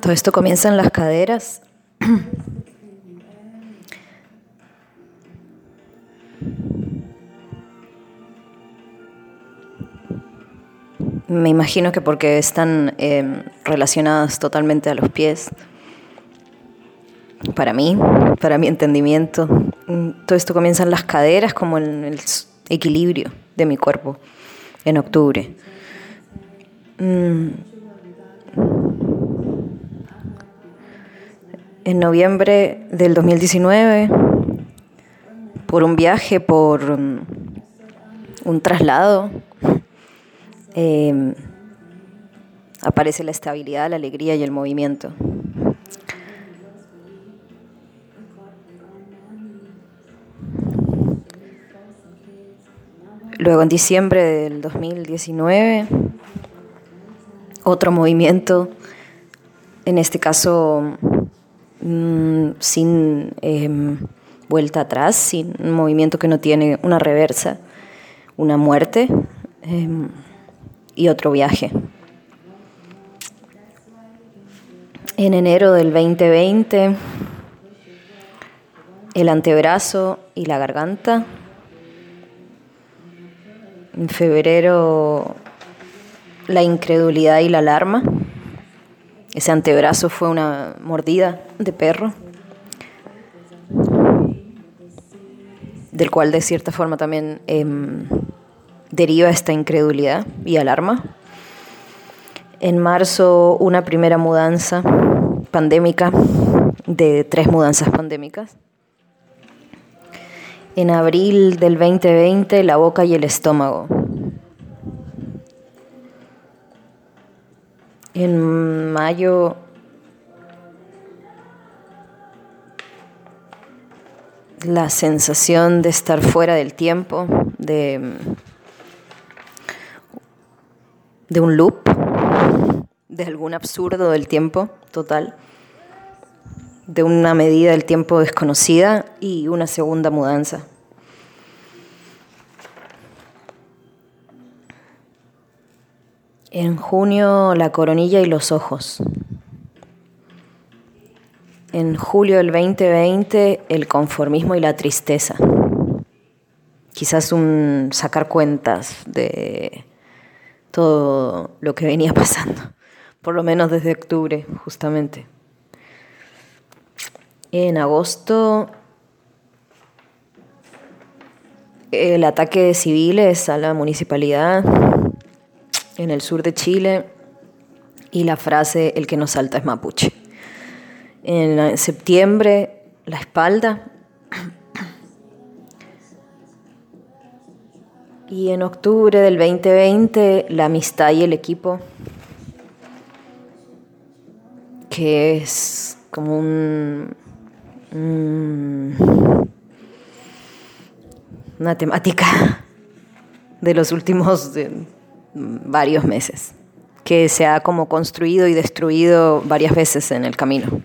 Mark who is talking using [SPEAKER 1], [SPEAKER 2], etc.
[SPEAKER 1] Todo esto comienza en las caderas. Me imagino que porque están eh, relacionadas totalmente a los pies. Para mí, para mi entendimiento, todo esto comienza en las caderas como en el equilibrio de mi cuerpo en octubre. Mm. En noviembre del 2019, por un viaje, por un traslado, eh, aparece la estabilidad, la alegría y el movimiento. Luego en diciembre del 2019, otro movimiento, en este caso mm, sin em, vuelta atrás, sin movimiento que no tiene una reversa, una muerte em, y otro viaje. En enero del 2020, el antebrazo y la garganta en febrero, la incredulidad y la alarma. Ese antebrazo fue una mordida de perro, del cual de cierta forma también em, deriva esta incredulidad y alarma. En marzo, una primera mudanza pandémica de tres mudanzas pandémicas. En abril del 2020, la boca y el estómago. En mayo, la sensación de estar fuera del tiempo, de, de un loop, de algún absurdo del tiempo total de una medida del tiempo desconocida y una segunda mudanza. En junio la coronilla y los ojos. En julio del 2020 el conformismo y la tristeza. Quizás un sacar cuentas de todo lo que venía pasando, por lo menos desde octubre justamente. En agosto, el ataque de civiles a la municipalidad en el sur de Chile y la frase el que nos salta es mapuche. En septiembre, la espalda. Y en octubre del 2020, la amistad y el equipo, que es como un una temática de los últimos varios meses, que se ha como construido y destruido varias veces en el camino.